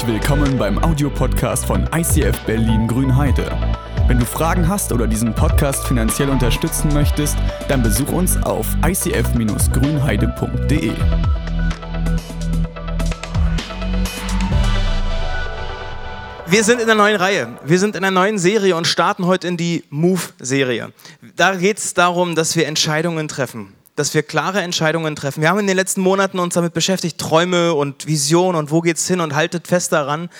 Herzlich willkommen beim Audiopodcast von ICF Berlin Grünheide. Wenn du Fragen hast oder diesen Podcast finanziell unterstützen möchtest, dann besuch uns auf icf-grünheide.de. Wir sind in der neuen Reihe. Wir sind in einer neuen Serie und starten heute in die Move-Serie. Da geht es darum, dass wir Entscheidungen treffen dass wir klare Entscheidungen treffen. Wir haben in den letzten Monaten uns damit beschäftigt, Träume und Vision und wo geht's hin und haltet fest daran.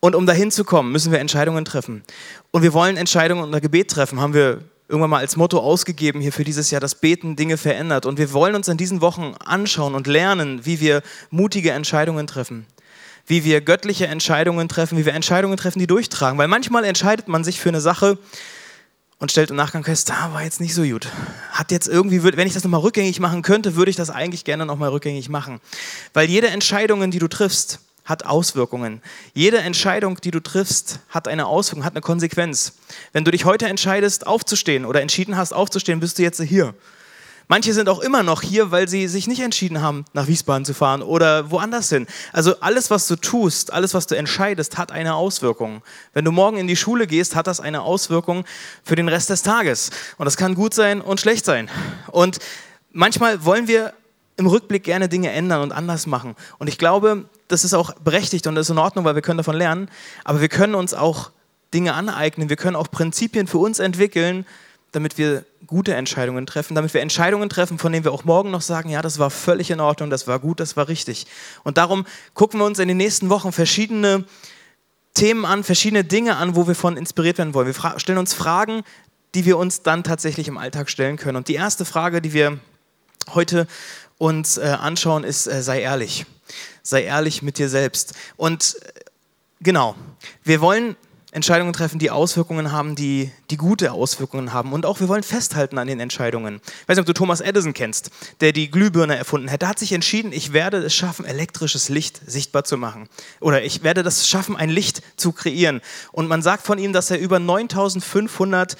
Und um dahin zu kommen, müssen wir Entscheidungen treffen. Und wir wollen Entscheidungen unter Gebet treffen, haben wir irgendwann mal als Motto ausgegeben hier für dieses Jahr, das Beten Dinge verändert. Und wir wollen uns in diesen Wochen anschauen und lernen, wie wir mutige Entscheidungen treffen. Wie wir göttliche Entscheidungen treffen, wie wir Entscheidungen treffen, die durchtragen. Weil manchmal entscheidet man sich für eine Sache, und stellt im Nachgang fest, da war jetzt nicht so gut. Hat jetzt irgendwie, wenn ich das nochmal rückgängig machen könnte, würde ich das eigentlich gerne nochmal rückgängig machen. Weil jede Entscheidung, die du triffst, hat Auswirkungen. Jede Entscheidung, die du triffst, hat eine Auswirkung, hat eine Konsequenz. Wenn du dich heute entscheidest, aufzustehen oder entschieden hast, aufzustehen, bist du jetzt hier. Manche sind auch immer noch hier, weil sie sich nicht entschieden haben, nach Wiesbaden zu fahren oder woanders hin. Also alles, was du tust, alles, was du entscheidest, hat eine Auswirkung. Wenn du morgen in die Schule gehst, hat das eine Auswirkung für den Rest des Tages. Und das kann gut sein und schlecht sein. Und manchmal wollen wir im Rückblick gerne Dinge ändern und anders machen. Und ich glaube, das ist auch berechtigt und das ist in Ordnung, weil wir können davon lernen. Aber wir können uns auch Dinge aneignen. Wir können auch Prinzipien für uns entwickeln, damit wir gute Entscheidungen treffen, damit wir Entscheidungen treffen, von denen wir auch morgen noch sagen, ja, das war völlig in Ordnung, das war gut, das war richtig. Und darum gucken wir uns in den nächsten Wochen verschiedene Themen an, verschiedene Dinge an, wo wir von inspiriert werden wollen. Wir stellen uns Fragen, die wir uns dann tatsächlich im Alltag stellen können. Und die erste Frage, die wir heute uns äh, anschauen, ist, äh, sei ehrlich. Sei ehrlich mit dir selbst. Und äh, genau, wir wollen Entscheidungen treffen, die Auswirkungen haben, die, die gute Auswirkungen haben. Und auch wir wollen festhalten an den Entscheidungen. Ich weiß nicht, ob du Thomas Edison kennst, der die Glühbirne erfunden hat. Der hat sich entschieden, ich werde es schaffen, elektrisches Licht sichtbar zu machen. Oder ich werde das schaffen, ein Licht zu kreieren. Und man sagt von ihm, dass er über 9500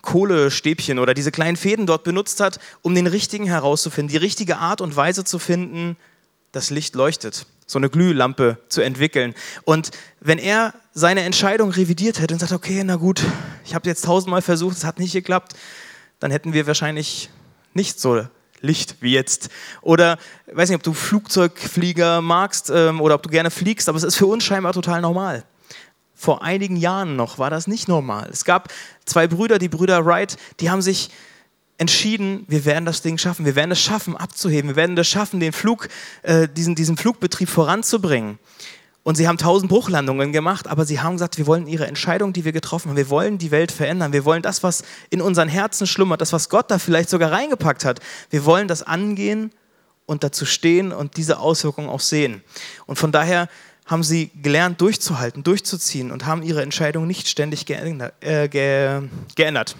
Kohlestäbchen oder diese kleinen Fäden dort benutzt hat, um den richtigen herauszufinden, die richtige Art und Weise zu finden, das Licht leuchtet so eine Glühlampe zu entwickeln. Und wenn er seine Entscheidung revidiert hätte und sagt, okay, na gut, ich habe jetzt tausendmal versucht, es hat nicht geklappt, dann hätten wir wahrscheinlich nicht so Licht wie jetzt. Oder ich weiß nicht, ob du Flugzeugflieger magst ähm, oder ob du gerne fliegst, aber es ist für uns scheinbar total normal. Vor einigen Jahren noch war das nicht normal. Es gab zwei Brüder, die Brüder Wright, die haben sich entschieden, wir werden das Ding schaffen, wir werden es schaffen, abzuheben, wir werden es schaffen, den Flug, äh, diesen, diesen Flugbetrieb voranzubringen. Und sie haben tausend Bruchlandungen gemacht, aber sie haben gesagt, wir wollen ihre Entscheidung, die wir getroffen haben, wir wollen die Welt verändern, wir wollen das, was in unseren Herzen schlummert, das, was Gott da vielleicht sogar reingepackt hat, wir wollen das angehen und dazu stehen und diese Auswirkungen auch sehen. Und von daher haben sie gelernt, durchzuhalten, durchzuziehen und haben ihre Entscheidung nicht ständig geändert. Äh, ge geändert.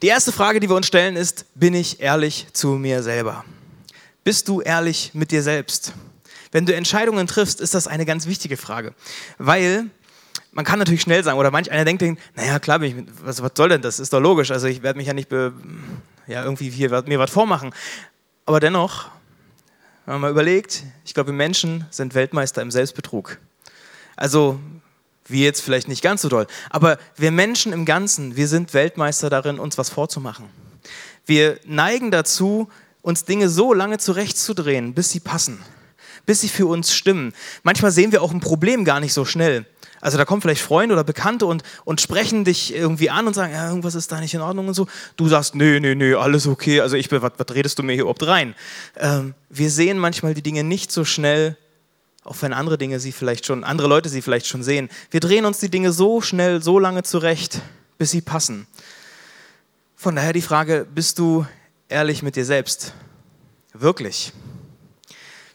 Die erste Frage, die wir uns stellen, ist, bin ich ehrlich zu mir selber? Bist du ehrlich mit dir selbst? Wenn du Entscheidungen triffst, ist das eine ganz wichtige Frage, weil man kann natürlich schnell sagen, oder manch einer denkt, naja, klar, ich, was, was, soll denn das? Ist doch logisch. Also ich werde mich ja nicht be, ja, irgendwie hier, mir was vormachen. Aber dennoch, wenn man mal überlegt, ich glaube, Menschen sind Weltmeister im Selbstbetrug. Also wir jetzt vielleicht nicht ganz so doll. Aber wir Menschen im Ganzen, wir sind Weltmeister darin, uns was vorzumachen. Wir neigen dazu, uns Dinge so lange zurechtzudrehen, bis sie passen, bis sie für uns stimmen. Manchmal sehen wir auch ein Problem gar nicht so schnell. Also da kommen vielleicht Freunde oder Bekannte und, und sprechen dich irgendwie an und sagen, ja, irgendwas ist da nicht in Ordnung und so. Du sagst, nee, nee, nee, alles okay. Also ich, was, was redest du mir hier überhaupt rein? Ähm, wir sehen manchmal die Dinge nicht so schnell, auch wenn andere Dinge sie vielleicht schon, andere Leute sie vielleicht schon sehen. Wir drehen uns die Dinge so schnell, so lange zurecht, bis sie passen. Von daher die Frage, bist du ehrlich mit dir selbst? Wirklich?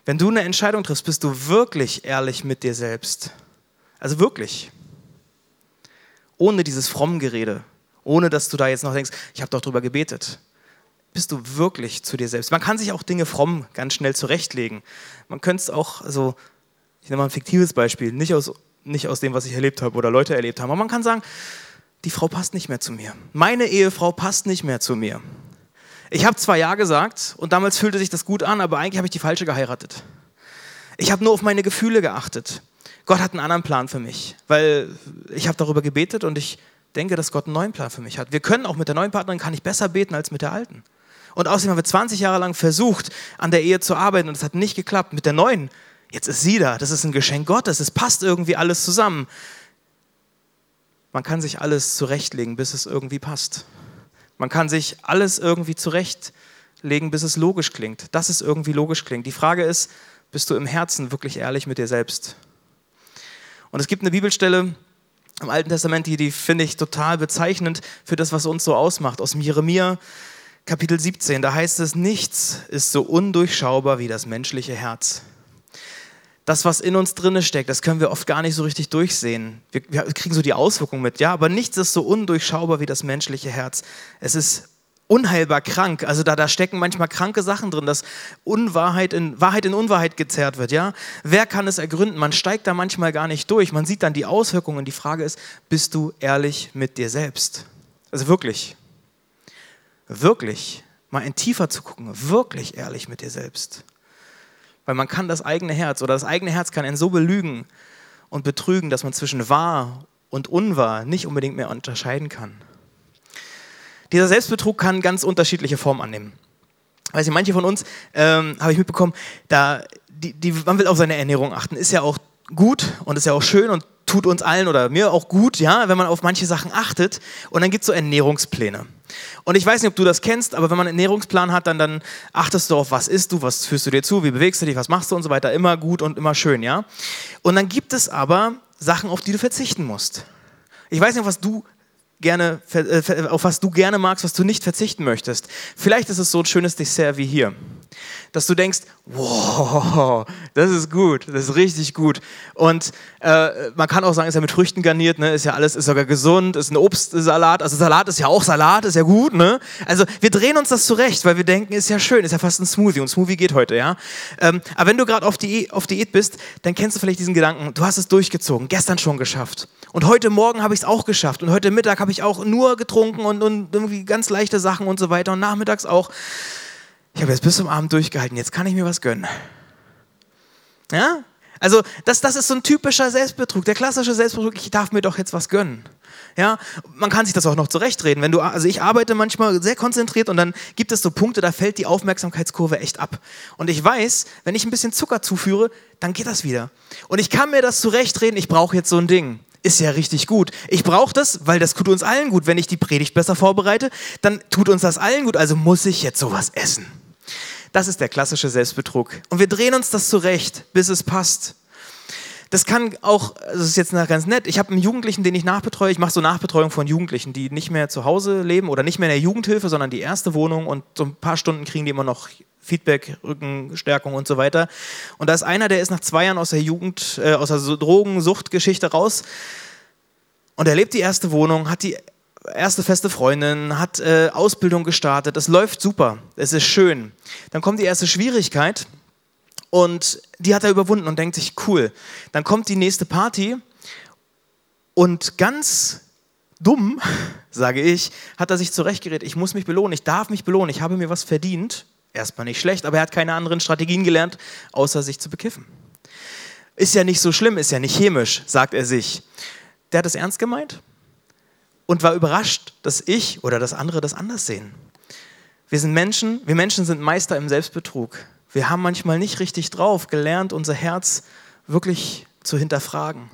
Wenn du eine Entscheidung triffst, bist du wirklich ehrlich mit dir selbst? Also wirklich. Ohne dieses Frommgerede, ohne dass du da jetzt noch denkst, ich habe doch drüber gebetet bist du wirklich zu dir selbst? Man kann sich auch Dinge fromm ganz schnell zurechtlegen. Man könnte es auch so ich nehme mal ein fiktives Beispiel, nicht aus, nicht aus dem, was ich erlebt habe oder Leute erlebt haben, aber man kann sagen, die Frau passt nicht mehr zu mir. Meine Ehefrau passt nicht mehr zu mir. Ich habe zwar Ja gesagt und damals fühlte sich das gut an, aber eigentlich habe ich die falsche geheiratet. Ich habe nur auf meine Gefühle geachtet. Gott hat einen anderen Plan für mich, weil ich habe darüber gebetet und ich denke, dass Gott einen neuen Plan für mich hat. Wir können auch mit der neuen Partnerin, kann ich besser beten als mit der alten. Und außerdem haben wir 20 Jahre lang versucht, an der Ehe zu arbeiten und es hat nicht geklappt. Mit der neuen, jetzt ist sie da, das ist ein Geschenk Gottes, es passt irgendwie alles zusammen. Man kann sich alles zurechtlegen, bis es irgendwie passt. Man kann sich alles irgendwie zurechtlegen, bis es logisch klingt. Dass es irgendwie logisch klingt. Die Frage ist, bist du im Herzen wirklich ehrlich mit dir selbst? Und es gibt eine Bibelstelle im Alten Testament, die, die finde ich total bezeichnend für das, was uns so ausmacht. Aus Jeremia Kapitel 17, da heißt es, nichts ist so undurchschaubar wie das menschliche Herz. Das, was in uns drinne steckt, das können wir oft gar nicht so richtig durchsehen. Wir, wir kriegen so die Auswirkungen mit, ja, aber nichts ist so undurchschaubar wie das menschliche Herz. Es ist unheilbar krank. Also da, da stecken manchmal kranke Sachen drin, dass Unwahrheit in Wahrheit in Unwahrheit gezerrt wird. Ja? Wer kann es ergründen? Man steigt da manchmal gar nicht durch. Man sieht dann die Auswirkungen. Die Frage ist, bist du ehrlich mit dir selbst? Also wirklich, wirklich mal ein tiefer zu gucken, wirklich ehrlich mit dir selbst. Weil man kann das eigene Herz oder das eigene Herz kann einen so belügen und betrügen, dass man zwischen wahr und unwahr nicht unbedingt mehr unterscheiden kann. Dieser Selbstbetrug kann ganz unterschiedliche Formen annehmen. Weiß ich, manche von uns, ähm, habe ich mitbekommen, da, die, die, man will auf seine Ernährung achten. Ist ja auch gut und ist ja auch schön und tut uns allen oder mir auch gut, ja, wenn man auf manche Sachen achtet. Und dann gibt es so Ernährungspläne. Und ich weiß nicht, ob du das kennst, aber wenn man einen Ernährungsplan hat, dann, dann achtest du auf, was isst du, was führst du dir zu, wie bewegst du dich, was machst du und so weiter. Immer gut und immer schön, ja. Und dann gibt es aber Sachen, auf die du verzichten musst. Ich weiß nicht, was du gerne, äh, auf was du gerne magst, was du nicht verzichten möchtest. Vielleicht ist es so ein schönes Dessert wie hier dass du denkst, wow, das ist gut, das ist richtig gut. Und äh, man kann auch sagen, ist ja mit Früchten garniert, ne? ist ja alles, ist sogar gesund, ist ein Obstsalat, also Salat ist ja auch Salat, ist ja gut. Ne? Also wir drehen uns das zurecht, weil wir denken, ist ja schön, ist ja fast ein Smoothie und Smoothie geht heute, ja. Ähm, aber wenn du gerade auf, Diät, auf Diät bist, dann kennst du vielleicht diesen Gedanken, du hast es durchgezogen, gestern schon geschafft. Und heute Morgen habe ich es auch geschafft und heute Mittag habe ich auch nur getrunken und, und irgendwie ganz leichte Sachen und so weiter und nachmittags auch ich habe jetzt bis zum Abend durchgehalten, jetzt kann ich mir was gönnen. Ja? Also das, das ist so ein typischer Selbstbetrug, der klassische Selbstbetrug, ich darf mir doch jetzt was gönnen. Ja, man kann sich das auch noch zurechtreden. Wenn du, also ich arbeite manchmal sehr konzentriert und dann gibt es so Punkte, da fällt die Aufmerksamkeitskurve echt ab. Und ich weiß, wenn ich ein bisschen Zucker zuführe, dann geht das wieder. Und ich kann mir das zurechtreden, ich brauche jetzt so ein Ding ist ja richtig gut. Ich brauche das, weil das tut uns allen gut. Wenn ich die Predigt besser vorbereite, dann tut uns das allen gut. Also muss ich jetzt sowas essen. Das ist der klassische Selbstbetrug. Und wir drehen uns das zurecht, bis es passt. Das kann auch, das ist jetzt ganz nett, ich habe einen Jugendlichen, den ich nachbetreue, ich mache so Nachbetreuung von Jugendlichen, die nicht mehr zu Hause leben oder nicht mehr in der Jugendhilfe, sondern die erste Wohnung und so ein paar Stunden kriegen die immer noch Feedback, Rückenstärkung und so weiter. Und da ist einer, der ist nach zwei Jahren aus der Jugend, äh, aus der Drogensuchtgeschichte raus und er lebt die erste Wohnung, hat die erste feste Freundin, hat äh, Ausbildung gestartet, es läuft super, es ist schön. Dann kommt die erste Schwierigkeit und die hat er überwunden und denkt sich, cool. Dann kommt die nächste Party und ganz dumm, sage ich, hat er sich zurechtgeredet, ich muss mich belohnen, ich darf mich belohnen, ich habe mir was verdient. Erstmal nicht schlecht, aber er hat keine anderen Strategien gelernt, außer sich zu bekiffen. Ist ja nicht so schlimm, ist ja nicht chemisch, sagt er sich. Der hat es ernst gemeint und war überrascht, dass ich oder dass andere das anders sehen. Wir sind Menschen, wir Menschen sind Meister im Selbstbetrug. Wir haben manchmal nicht richtig drauf gelernt, unser Herz wirklich zu hinterfragen.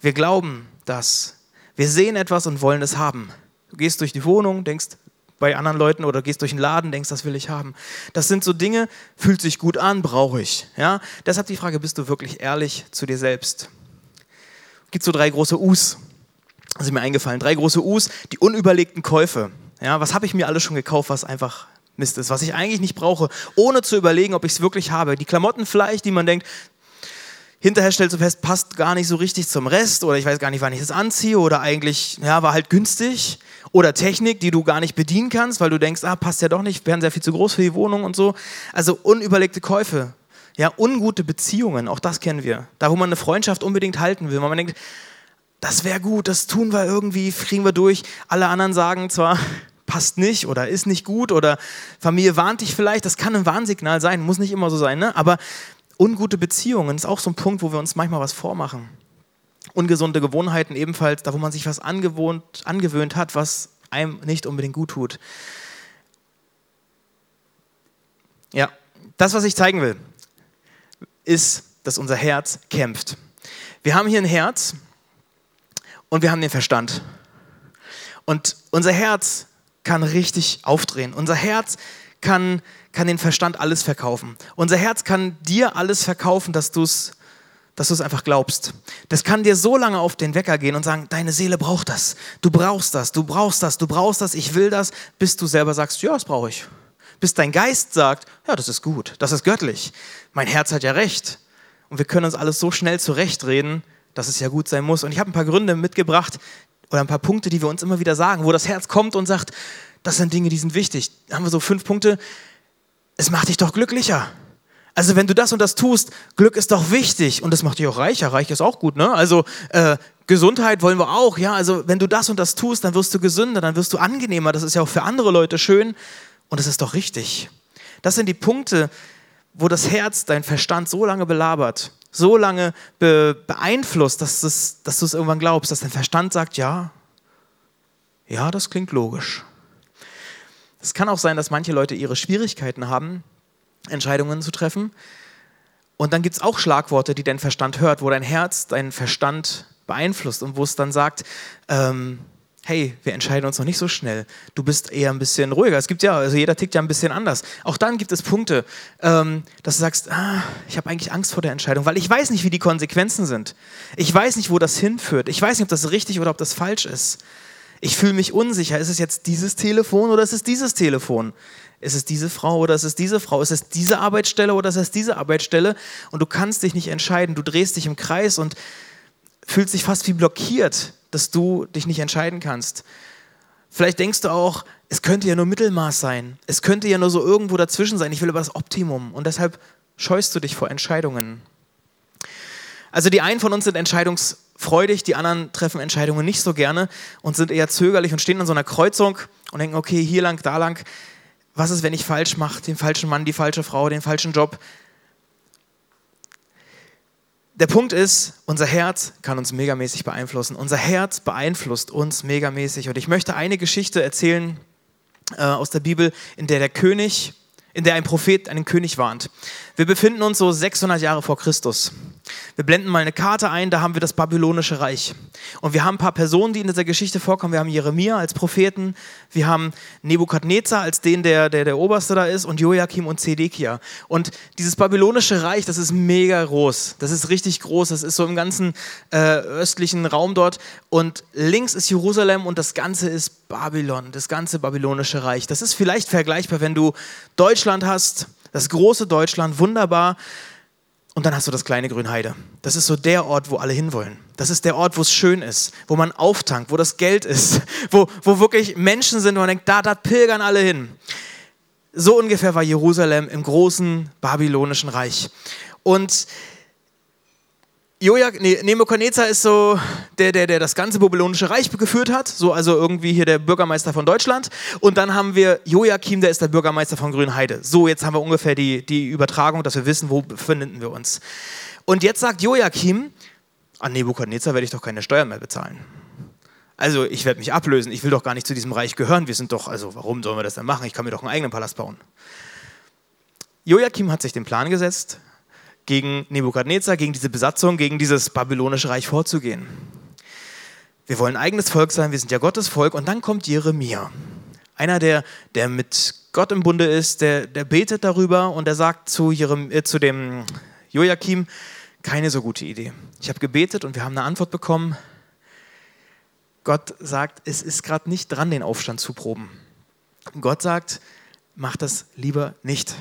Wir glauben das. Wir sehen etwas und wollen es haben. Du gehst durch die Wohnung, denkst bei anderen Leuten oder gehst durch den Laden, denkst, das will ich haben. Das sind so Dinge, fühlt sich gut an, brauche ich. Ja? Deshalb die Frage, bist du wirklich ehrlich zu dir selbst? Es gibt so drei große Us ist mir eingefallen. Drei große U's, die unüberlegten Käufe. Ja, was habe ich mir alles schon gekauft, was einfach Mist ist, was ich eigentlich nicht brauche, ohne zu überlegen, ob ich es wirklich habe. Die Klamotten vielleicht, die man denkt, hinterher stellst du fest, passt gar nicht so richtig zum Rest oder ich weiß gar nicht, wann ich das anziehe oder eigentlich, ja, war halt günstig. Oder Technik, die du gar nicht bedienen kannst, weil du denkst, ah, passt ja doch nicht, werden sehr viel zu groß für die Wohnung und so. Also unüberlegte Käufe. Ja, ungute Beziehungen, auch das kennen wir. Da, wo man eine Freundschaft unbedingt halten will, wo man denkt, das wäre gut, das tun wir irgendwie, kriegen wir durch. Alle anderen sagen zwar, passt nicht oder ist nicht gut oder Familie warnt dich vielleicht, das kann ein Warnsignal sein, muss nicht immer so sein, ne? aber Ungute Beziehungen ist auch so ein Punkt, wo wir uns manchmal was vormachen. Ungesunde Gewohnheiten ebenfalls, da wo man sich was angewohnt, angewöhnt hat, was einem nicht unbedingt gut tut. Ja, das, was ich zeigen will, ist, dass unser Herz kämpft. Wir haben hier ein Herz und wir haben den Verstand. Und unser Herz kann richtig aufdrehen. Unser Herz kann, kann den Verstand alles verkaufen. Unser Herz kann dir alles verkaufen, dass du es dass du es einfach glaubst. Das kann dir so lange auf den Wecker gehen und sagen, deine Seele braucht das. Du brauchst das, du brauchst das, du brauchst das, ich will das, bis du selber sagst, ja, das brauche ich. Bis dein Geist sagt, ja, das ist gut, das ist göttlich. Mein Herz hat ja recht. Und wir können uns alles so schnell zurechtreden, dass es ja gut sein muss. Und ich habe ein paar Gründe mitgebracht oder ein paar Punkte, die wir uns immer wieder sagen, wo das Herz kommt und sagt, das sind Dinge, die sind wichtig. Da haben wir so fünf Punkte. Es macht dich doch glücklicher. Also wenn du das und das tust, Glück ist doch wichtig und das macht dich auch reicher. Reich ist auch gut, ne? Also äh, Gesundheit wollen wir auch, ja. Also wenn du das und das tust, dann wirst du gesünder, dann wirst du angenehmer. Das ist ja auch für andere Leute schön und das ist doch richtig. Das sind die Punkte, wo das Herz dein Verstand so lange belabert, so lange be beeinflusst, dass, das, dass du es irgendwann glaubst, dass dein Verstand sagt, ja, ja, das klingt logisch. Es kann auch sein, dass manche Leute ihre Schwierigkeiten haben, Entscheidungen zu treffen. Und dann gibt es auch Schlagworte, die dein Verstand hört, wo dein Herz deinen Verstand beeinflusst und wo es dann sagt, ähm, hey, wir entscheiden uns noch nicht so schnell. Du bist eher ein bisschen ruhiger. Es gibt ja, also jeder tickt ja ein bisschen anders. Auch dann gibt es Punkte, ähm, dass du sagst, ah, ich habe eigentlich Angst vor der Entscheidung, weil ich weiß nicht, wie die Konsequenzen sind. Ich weiß nicht, wo das hinführt. Ich weiß nicht, ob das richtig oder ob das falsch ist. Ich fühle mich unsicher. Ist es jetzt dieses Telefon oder ist es dieses Telefon? Ist es diese Frau oder ist es diese Frau? Ist es diese Arbeitsstelle oder ist es diese Arbeitsstelle? Und du kannst dich nicht entscheiden. Du drehst dich im Kreis und fühlst dich fast wie blockiert, dass du dich nicht entscheiden kannst. Vielleicht denkst du auch, es könnte ja nur Mittelmaß sein. Es könnte ja nur so irgendwo dazwischen sein. Ich will aber das Optimum. Und deshalb scheust du dich vor Entscheidungen. Also die einen von uns sind entscheidungsfreudig, die anderen treffen Entscheidungen nicht so gerne und sind eher zögerlich und stehen an so einer Kreuzung und denken, okay, hier lang, da lang was ist, wenn ich falsch mache, den falschen Mann, die falsche Frau, den falschen Job. Der Punkt ist, unser Herz kann uns megamäßig beeinflussen. Unser Herz beeinflusst uns megamäßig. Und ich möchte eine Geschichte erzählen äh, aus der Bibel, in der der König in der ein Prophet einen König warnt. Wir befinden uns so 600 Jahre vor Christus. Wir blenden mal eine Karte ein, da haben wir das babylonische Reich. Und wir haben ein paar Personen, die in dieser Geschichte vorkommen. Wir haben Jeremia als Propheten, wir haben Nebukadnezar als den, der, der der Oberste da ist, und Joachim und Zedekia. Und dieses babylonische Reich, das ist mega groß. Das ist richtig groß. Das ist so im ganzen äh, östlichen Raum dort. Und links ist Jerusalem und das Ganze ist Babylon, das ganze babylonische Reich. Das ist vielleicht vergleichbar, wenn du Deutschland hast, das große Deutschland, wunderbar. Und dann hast du das kleine Grünheide. Das ist so der Ort, wo alle hinwollen. Das ist der Ort, wo es schön ist, wo man auftankt, wo das Geld ist, wo, wo wirklich Menschen sind, wo man denkt, da, da pilgern alle hin. So ungefähr war Jerusalem im großen babylonischen Reich. Und Jojak, nee, Nebuchadnezzar ist so der, der, der das ganze babylonische Reich geführt hat, so also irgendwie hier der Bürgermeister von Deutschland. Und dann haben wir Joachim, der ist der Bürgermeister von Grünheide. So, jetzt haben wir ungefähr die, die Übertragung, dass wir wissen, wo befinden wir uns. Und jetzt sagt Joachim, an Nebuchadnezzar werde ich doch keine Steuern mehr bezahlen. Also ich werde mich ablösen, ich will doch gar nicht zu diesem Reich gehören. Wir sind doch, also warum sollen wir das denn machen? Ich kann mir doch einen eigenen Palast bauen. Joachim hat sich den Plan gesetzt, gegen Nebukadnezar, gegen diese Besatzung, gegen dieses babylonische Reich vorzugehen. Wir wollen eigenes Volk sein, wir sind ja Gottes Volk. Und dann kommt Jeremia, einer, der, der mit Gott im Bunde ist, der, der betet darüber und er sagt zu, Jerem, äh, zu dem Joachim, keine so gute Idee. Ich habe gebetet und wir haben eine Antwort bekommen. Gott sagt, es ist gerade nicht dran, den Aufstand zu proben. Gott sagt, mach das lieber nicht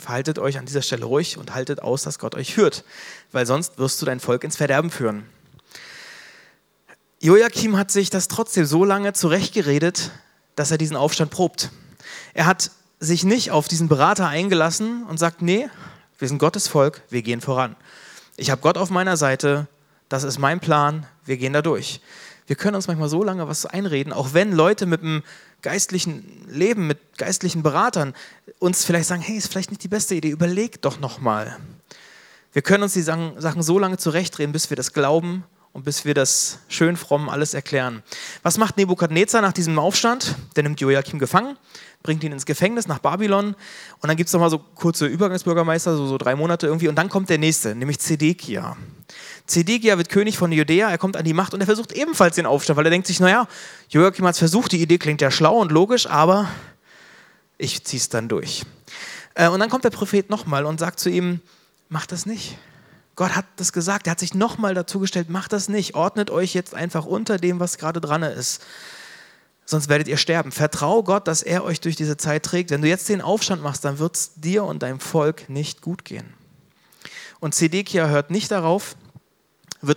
verhaltet euch an dieser Stelle ruhig und haltet aus, dass Gott euch führt, weil sonst wirst du dein Volk ins Verderben führen. Joachim hat sich das trotzdem so lange zurechtgeredet, dass er diesen Aufstand probt. Er hat sich nicht auf diesen Berater eingelassen und sagt, nee, wir sind Gottes Volk, wir gehen voran. Ich habe Gott auf meiner Seite, das ist mein Plan, wir gehen da durch. Wir können uns manchmal so lange was einreden, auch wenn Leute mit einem geistlichen Leben, mit geistlichen Beratern uns vielleicht sagen, hey, ist vielleicht nicht die beste Idee, überleg doch nochmal. Wir können uns die Sachen so lange zurechtdrehen, bis wir das glauben und bis wir das schön fromm alles erklären. Was macht Nebukadnezar nach diesem Aufstand? Der nimmt Joachim gefangen, bringt ihn ins Gefängnis nach Babylon und dann gibt es nochmal so kurze Übergangsbürgermeister, so, so drei Monate irgendwie und dann kommt der nächste, nämlich Zedekia. Zedekia wird König von Judäa, er kommt an die Macht und er versucht ebenfalls den Aufstand, weil er denkt sich, naja, Joachim hat es versucht, die Idee klingt ja schlau und logisch, aber ich ziehe es dann durch. Äh, und dann kommt der Prophet nochmal und sagt zu ihm, mach das nicht. Gott hat das gesagt, er hat sich nochmal dazu gestellt, macht das nicht, ordnet euch jetzt einfach unter dem, was gerade dran ist. Sonst werdet ihr sterben. Vertrau Gott, dass er euch durch diese Zeit trägt. Wenn du jetzt den Aufstand machst, dann wird es dir und deinem Volk nicht gut gehen. Und Zedekia hört nicht darauf,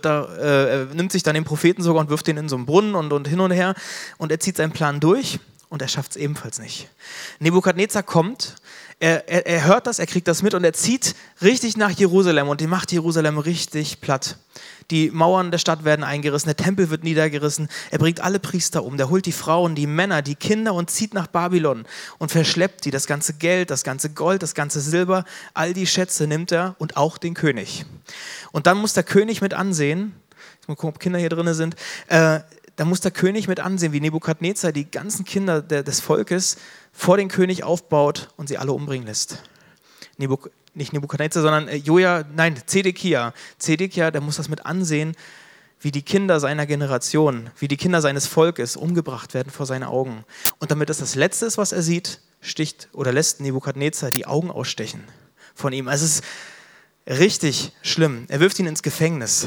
da, äh, nimmt sich dann den Propheten sogar und wirft ihn in so einen Brunnen und, und hin und her und er zieht seinen Plan durch und er schafft es ebenfalls nicht. Nebukadnezar kommt er, er, er, hört das, er kriegt das mit und er zieht richtig nach Jerusalem und die macht Jerusalem richtig platt. Die Mauern der Stadt werden eingerissen, der Tempel wird niedergerissen, er bringt alle Priester um, der holt die Frauen, die Männer, die Kinder und zieht nach Babylon und verschleppt die, das ganze Geld, das ganze Gold, das ganze Silber, all die Schätze nimmt er und auch den König. Und dann muss der König mit ansehen, ich muss gucken, ob Kinder hier drin sind, äh, da muss der König mit ansehen, wie Nebukadnezar die ganzen Kinder der, des Volkes vor den König aufbaut und sie alle umbringen lässt. Nebuk nicht Nebukadnezar, sondern äh, Joja, nein, Zedekia. Zedekia, der muss das mit ansehen, wie die Kinder seiner Generation, wie die Kinder seines Volkes umgebracht werden vor seinen Augen. Und damit das das Letzte ist, was er sieht, sticht oder lässt Nebukadnezar die Augen ausstechen von ihm. Also es ist richtig schlimm. Er wirft ihn ins Gefängnis.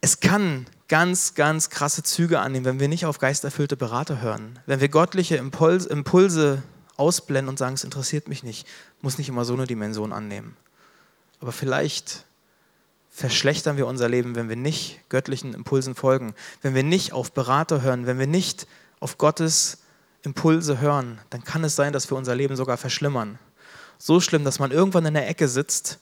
Es kann ganz, ganz krasse Züge annehmen, wenn wir nicht auf geisterfüllte Berater hören. Wenn wir göttliche Impulse, Impulse ausblenden und sagen, es interessiert mich nicht, muss nicht immer so eine Dimension annehmen. Aber vielleicht verschlechtern wir unser Leben, wenn wir nicht göttlichen Impulsen folgen, wenn wir nicht auf Berater hören, wenn wir nicht auf Gottes Impulse hören, dann kann es sein, dass wir unser Leben sogar verschlimmern. So schlimm, dass man irgendwann in der Ecke sitzt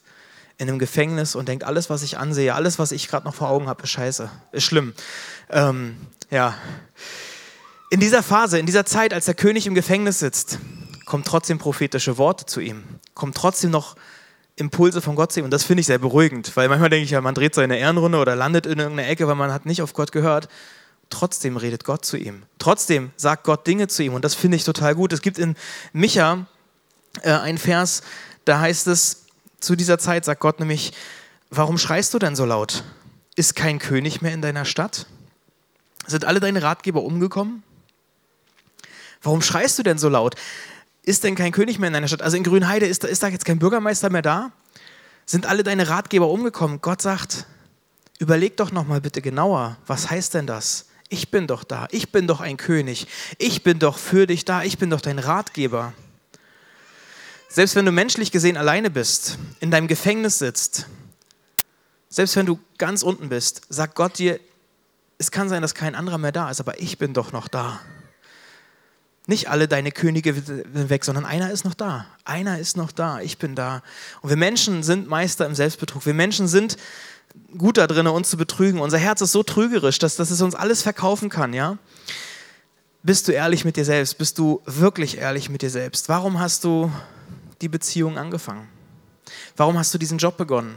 in einem Gefängnis und denkt, alles, was ich ansehe, alles, was ich gerade noch vor Augen habe, ist scheiße, ist schlimm. Ähm, ja. In dieser Phase, in dieser Zeit, als der König im Gefängnis sitzt, kommen trotzdem prophetische Worte zu ihm, kommen trotzdem noch Impulse von Gott zu ihm und das finde ich sehr beruhigend, weil manchmal denke ich ja, man dreht seine Ehrenrunde oder landet in irgendeiner Ecke, weil man hat nicht auf Gott gehört. Trotzdem redet Gott zu ihm. Trotzdem sagt Gott Dinge zu ihm und das finde ich total gut. Es gibt in Micha äh, einen Vers, da heißt es, zu dieser Zeit sagt Gott nämlich, warum schreist du denn so laut? Ist kein König mehr in deiner Stadt? Sind alle deine Ratgeber umgekommen? Warum schreist du denn so laut? Ist denn kein König mehr in deiner Stadt? Also in Grünheide ist, ist da jetzt kein Bürgermeister mehr da? Sind alle deine Ratgeber umgekommen? Gott sagt, überleg doch noch mal bitte genauer, was heißt denn das? Ich bin doch da, ich bin doch ein König, ich bin doch für dich da, ich bin doch dein Ratgeber. Selbst wenn du menschlich gesehen alleine bist, in deinem Gefängnis sitzt, selbst wenn du ganz unten bist, sagt Gott dir, es kann sein, dass kein anderer mehr da ist, aber ich bin doch noch da. Nicht alle deine Könige sind weg, sondern einer ist noch da. Einer ist noch da. Ich bin da. Und wir Menschen sind Meister im Selbstbetrug. Wir Menschen sind gut da drin, uns zu betrügen. Unser Herz ist so trügerisch, dass, dass es uns alles verkaufen kann, ja? Bist du ehrlich mit dir selbst? Bist du wirklich ehrlich mit dir selbst? Warum hast du die Beziehung angefangen? Warum hast du diesen Job begonnen?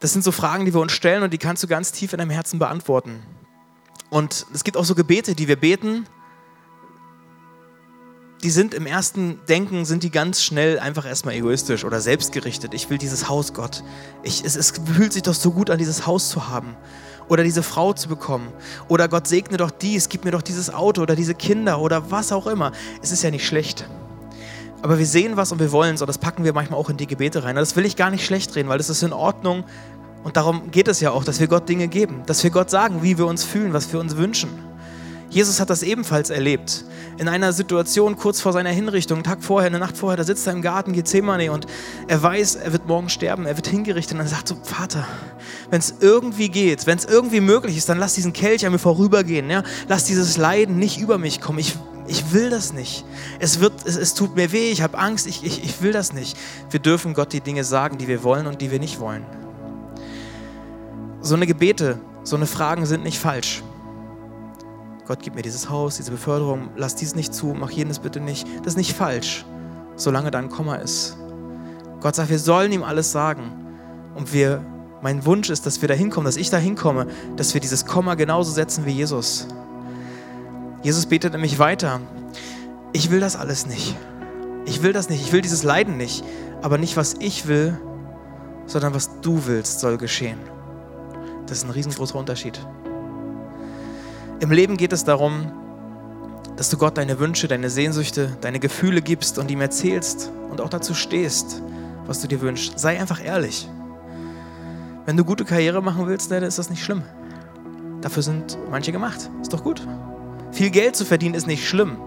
Das sind so Fragen, die wir uns stellen und die kannst du ganz tief in deinem Herzen beantworten. Und es gibt auch so Gebete, die wir beten, die sind im ersten Denken, sind die ganz schnell einfach erstmal egoistisch oder selbstgerichtet. Ich will dieses Haus, Gott. Ich, es, es fühlt sich doch so gut an, dieses Haus zu haben oder diese Frau zu bekommen oder Gott segne doch dies, gib mir doch dieses Auto oder diese Kinder oder was auch immer. Es ist ja nicht schlecht. Aber wir sehen was und wir wollen es und das packen wir manchmal auch in die Gebete rein. Und das will ich gar nicht schlecht reden, weil das ist in Ordnung und darum geht es ja auch, dass wir Gott Dinge geben, dass wir Gott sagen, wie wir uns fühlen, was wir uns wünschen. Jesus hat das ebenfalls erlebt. In einer Situation kurz vor seiner Hinrichtung, einen Tag vorher, eine Nacht vorher, da sitzt er im Garten Gethsemane und er weiß, er wird morgen sterben, er wird hingerichtet und er sagt so, Vater, wenn es irgendwie geht, wenn es irgendwie möglich ist, dann lass diesen Kelch an mir vorübergehen. Ja? Lass dieses Leiden nicht über mich kommen. Ich, ich will das nicht. Es, wird, es, es tut mir weh, ich habe Angst, ich, ich, ich will das nicht. Wir dürfen Gott die Dinge sagen, die wir wollen und die wir nicht wollen. So eine Gebete, so eine Fragen sind nicht falsch. Gott, gib mir dieses Haus, diese Beförderung, lass dies nicht zu, mach jenes bitte nicht. Das ist nicht falsch, solange da ein Komma ist. Gott sagt, wir sollen ihm alles sagen. Und wir, mein Wunsch ist, dass wir da hinkommen, dass ich da hinkomme, dass wir dieses Komma genauso setzen wie Jesus. Jesus betet nämlich weiter. Ich will das alles nicht. Ich will das nicht. Ich will dieses Leiden nicht. Aber nicht, was ich will, sondern was du willst, soll geschehen. Das ist ein riesengroßer Unterschied. Im Leben geht es darum, dass du Gott deine Wünsche, deine Sehnsüchte, deine Gefühle gibst und ihm erzählst und auch dazu stehst, was du dir wünschst. Sei einfach ehrlich. Wenn du gute Karriere machen willst, dann ist das nicht schlimm. Dafür sind manche gemacht. Ist doch gut. Viel Geld zu verdienen ist nicht schlimm.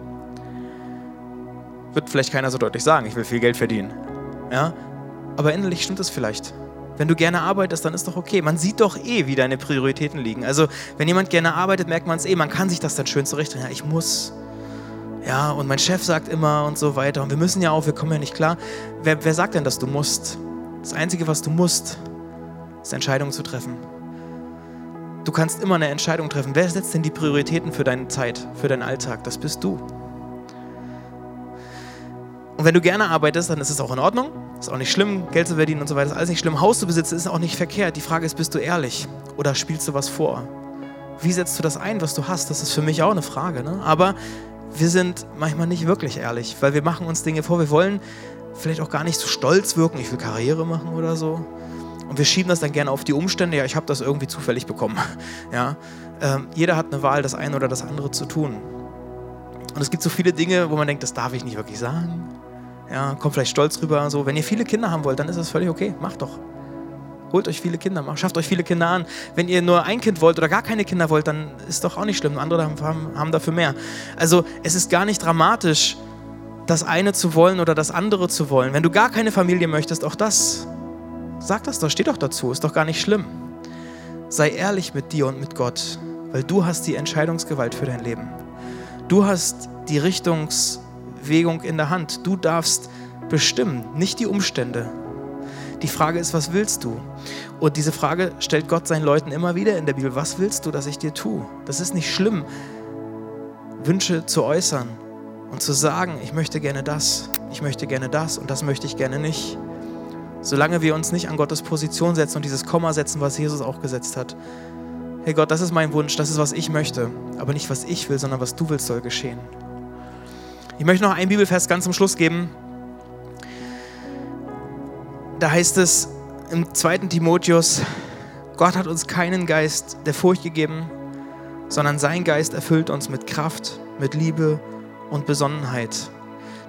Wird vielleicht keiner so deutlich sagen, ich will viel Geld verdienen. Ja? Aber innerlich stimmt es vielleicht. Wenn du gerne arbeitest, dann ist doch okay. Man sieht doch eh, wie deine Prioritäten liegen. Also, wenn jemand gerne arbeitet, merkt man es eh. Man kann sich das dann schön zurechtreden. Ja, ich muss. Ja, und mein Chef sagt immer und so weiter. Und wir müssen ja auch, wir kommen ja nicht klar. Wer, wer sagt denn, dass du musst? Das Einzige, was du musst, ist Entscheidungen zu treffen. Du kannst immer eine Entscheidung treffen. Wer setzt denn die Prioritäten für deine Zeit, für deinen Alltag? Das bist du. Und wenn du gerne arbeitest, dann ist es auch in Ordnung. Ist auch nicht schlimm, Geld zu verdienen und so weiter. Ist alles nicht schlimm. Haus zu besitzen ist auch nicht verkehrt. Die Frage ist, bist du ehrlich oder spielst du was vor? Wie setzt du das ein, was du hast? Das ist für mich auch eine Frage. Ne? Aber wir sind manchmal nicht wirklich ehrlich, weil wir machen uns Dinge vor. Wir wollen vielleicht auch gar nicht so stolz wirken, ich will Karriere machen oder so. Und wir schieben das dann gerne auf die Umstände. Ja, ich habe das irgendwie zufällig bekommen. Ja, ähm, jeder hat eine Wahl, das eine oder das andere zu tun. Und es gibt so viele Dinge, wo man denkt, das darf ich nicht wirklich sagen. Ja, kommt vielleicht stolz rüber. So, wenn ihr viele Kinder haben wollt, dann ist das völlig okay. Macht doch. Holt euch viele Kinder, macht, schafft euch viele Kinder an. Wenn ihr nur ein Kind wollt oder gar keine Kinder wollt, dann ist doch auch nicht schlimm. Andere haben, haben dafür mehr. Also es ist gar nicht dramatisch, das eine zu wollen oder das andere zu wollen. Wenn du gar keine Familie möchtest, auch das, sag das doch, steh doch dazu, ist doch gar nicht schlimm. Sei ehrlich mit dir und mit Gott, weil du hast die Entscheidungsgewalt für dein Leben. Du hast die Richtungswegung in der Hand. Du darfst bestimmen, nicht die Umstände. Die Frage ist, was willst du? Und diese Frage stellt Gott seinen Leuten immer wieder in der Bibel. Was willst du, dass ich dir tue? Das ist nicht schlimm, Wünsche zu äußern und zu sagen, ich möchte gerne das, ich möchte gerne das und das möchte ich gerne nicht. Solange wir uns nicht an Gottes Position setzen und dieses Komma setzen, was Jesus auch gesetzt hat, hey Gott, das ist mein Wunsch, das ist, was ich möchte, aber nicht, was ich will, sondern was du willst, soll geschehen. Ich möchte noch einen Bibelfest ganz zum Schluss geben. Da heißt es im 2. Timotheus, Gott hat uns keinen Geist der Furcht gegeben, sondern sein Geist erfüllt uns mit Kraft, mit Liebe und Besonnenheit.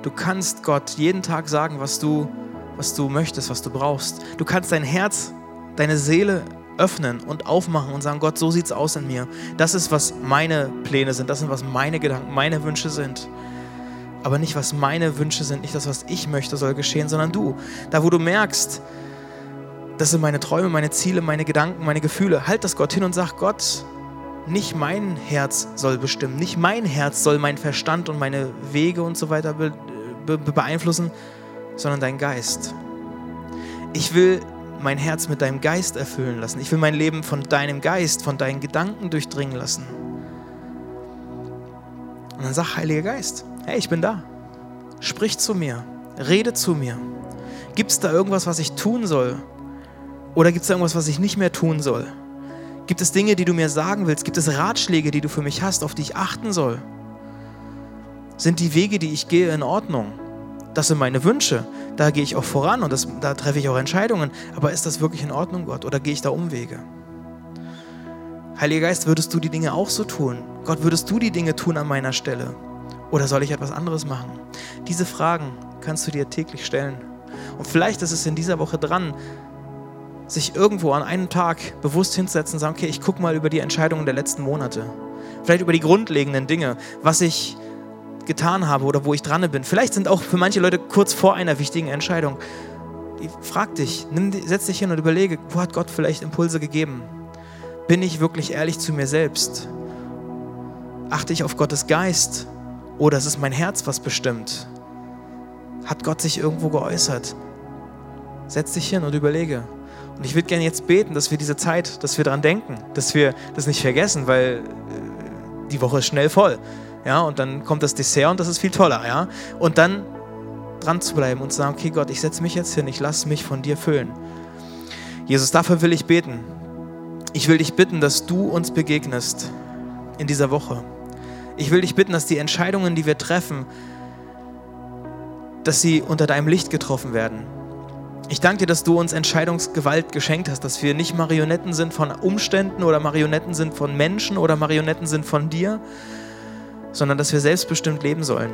Du kannst Gott jeden Tag sagen, was du, was du möchtest, was du brauchst. Du kannst dein Herz, deine Seele öffnen und aufmachen und sagen, Gott, so sieht es aus in mir. Das ist, was meine Pläne sind, das sind, was meine Gedanken, meine Wünsche sind. Aber nicht, was meine Wünsche sind, nicht das, was ich möchte, soll geschehen, sondern du. Da, wo du merkst, das sind meine Träume, meine Ziele, meine Gedanken, meine Gefühle, halt das Gott hin und sag, Gott, nicht mein Herz soll bestimmen, nicht mein Herz soll meinen Verstand und meine Wege und so weiter be be beeinflussen, sondern dein Geist. Ich will mein Herz mit deinem Geist erfüllen lassen. Ich will mein Leben von deinem Geist, von deinen Gedanken durchdringen lassen. Und dann sag, Heiliger Geist, hey, ich bin da. Sprich zu mir, rede zu mir. Gibt es da irgendwas, was ich tun soll? Oder gibt es da irgendwas, was ich nicht mehr tun soll? Gibt es Dinge, die du mir sagen willst? Gibt es Ratschläge, die du für mich hast, auf die ich achten soll? Sind die Wege, die ich gehe, in Ordnung? Das sind meine Wünsche. Da gehe ich auch voran und das, da treffe ich auch Entscheidungen. Aber ist das wirklich in Ordnung, Gott? Oder gehe ich da Umwege? Heiliger Geist, würdest du die Dinge auch so tun? Gott, würdest du die Dinge tun an meiner Stelle? Oder soll ich etwas anderes machen? Diese Fragen kannst du dir täglich stellen. Und vielleicht ist es in dieser Woche dran, sich irgendwo an einem Tag bewusst hinzusetzen und sagen, okay, ich gucke mal über die Entscheidungen der letzten Monate. Vielleicht über die grundlegenden Dinge, was ich getan habe oder wo ich dran bin. Vielleicht sind auch für manche Leute kurz vor einer wichtigen Entscheidung. Frag dich, nimm, setz dich hin und überlege, wo hat Gott vielleicht Impulse gegeben? Bin ich wirklich ehrlich zu mir selbst? Achte ich auf Gottes Geist? Oder ist es mein Herz, was bestimmt? Hat Gott sich irgendwo geäußert? Setz dich hin und überlege. Und ich würde gerne jetzt beten, dass wir diese Zeit, dass wir daran denken, dass wir das nicht vergessen, weil äh, die Woche ist schnell voll. Ja, und dann kommt das Dessert und das ist viel toller. Ja? Und dann dran zu bleiben und zu sagen, okay Gott, ich setze mich jetzt hin, ich lasse mich von dir füllen. Jesus, dafür will ich beten. Ich will dich bitten, dass du uns begegnest in dieser Woche. Ich will dich bitten, dass die Entscheidungen, die wir treffen, dass sie unter deinem Licht getroffen werden. Ich danke dir, dass du uns Entscheidungsgewalt geschenkt hast, dass wir nicht Marionetten sind von Umständen oder Marionetten sind von Menschen oder Marionetten sind von dir, sondern dass wir selbstbestimmt leben sollen.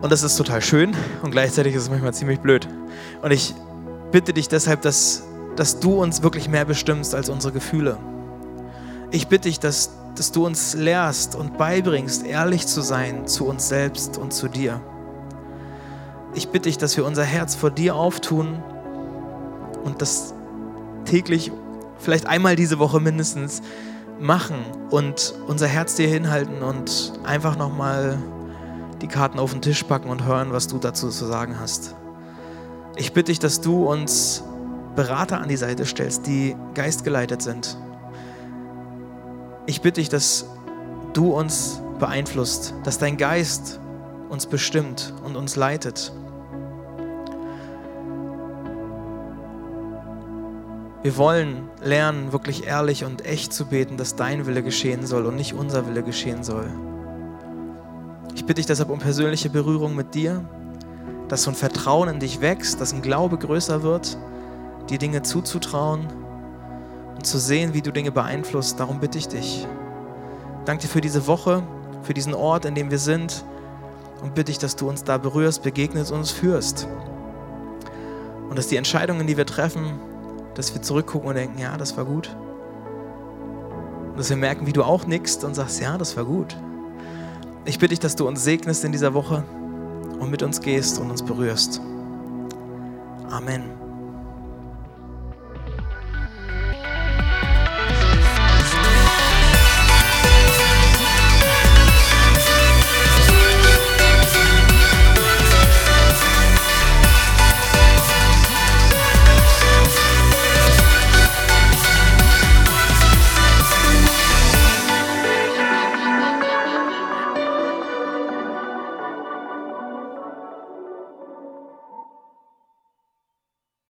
Und das ist total schön und gleichzeitig ist es manchmal ziemlich blöd. Und ich bitte dich deshalb, dass, dass du uns wirklich mehr bestimmst als unsere Gefühle. Ich bitte dich, dass, dass du uns lehrst und beibringst, ehrlich zu sein zu uns selbst und zu dir. Ich bitte dich, dass wir unser Herz vor dir auftun und das täglich, vielleicht einmal diese Woche mindestens, machen und unser Herz dir hinhalten und einfach nochmal die Karten auf den Tisch packen und hören, was du dazu zu sagen hast. Ich bitte dich, dass du uns Berater an die Seite stellst, die geistgeleitet sind. Ich bitte dich, dass du uns beeinflusst, dass dein Geist uns bestimmt und uns leitet. Wir wollen lernen, wirklich ehrlich und echt zu beten, dass dein Wille geschehen soll und nicht unser Wille geschehen soll. Ich bitte dich deshalb um persönliche Berührung mit dir, dass so ein Vertrauen in dich wächst, dass ein Glaube größer wird, dir Dinge zuzutrauen zu sehen, wie du Dinge beeinflusst. Darum bitte ich dich. Danke dir für diese Woche, für diesen Ort, in dem wir sind und bitte dich, dass du uns da berührst, begegnest und uns führst. Und dass die Entscheidungen, die wir treffen, dass wir zurückgucken und denken, ja, das war gut. Und dass wir merken, wie du auch nickst und sagst, ja, das war gut. Ich bitte dich, dass du uns segnest in dieser Woche und mit uns gehst und uns berührst. Amen.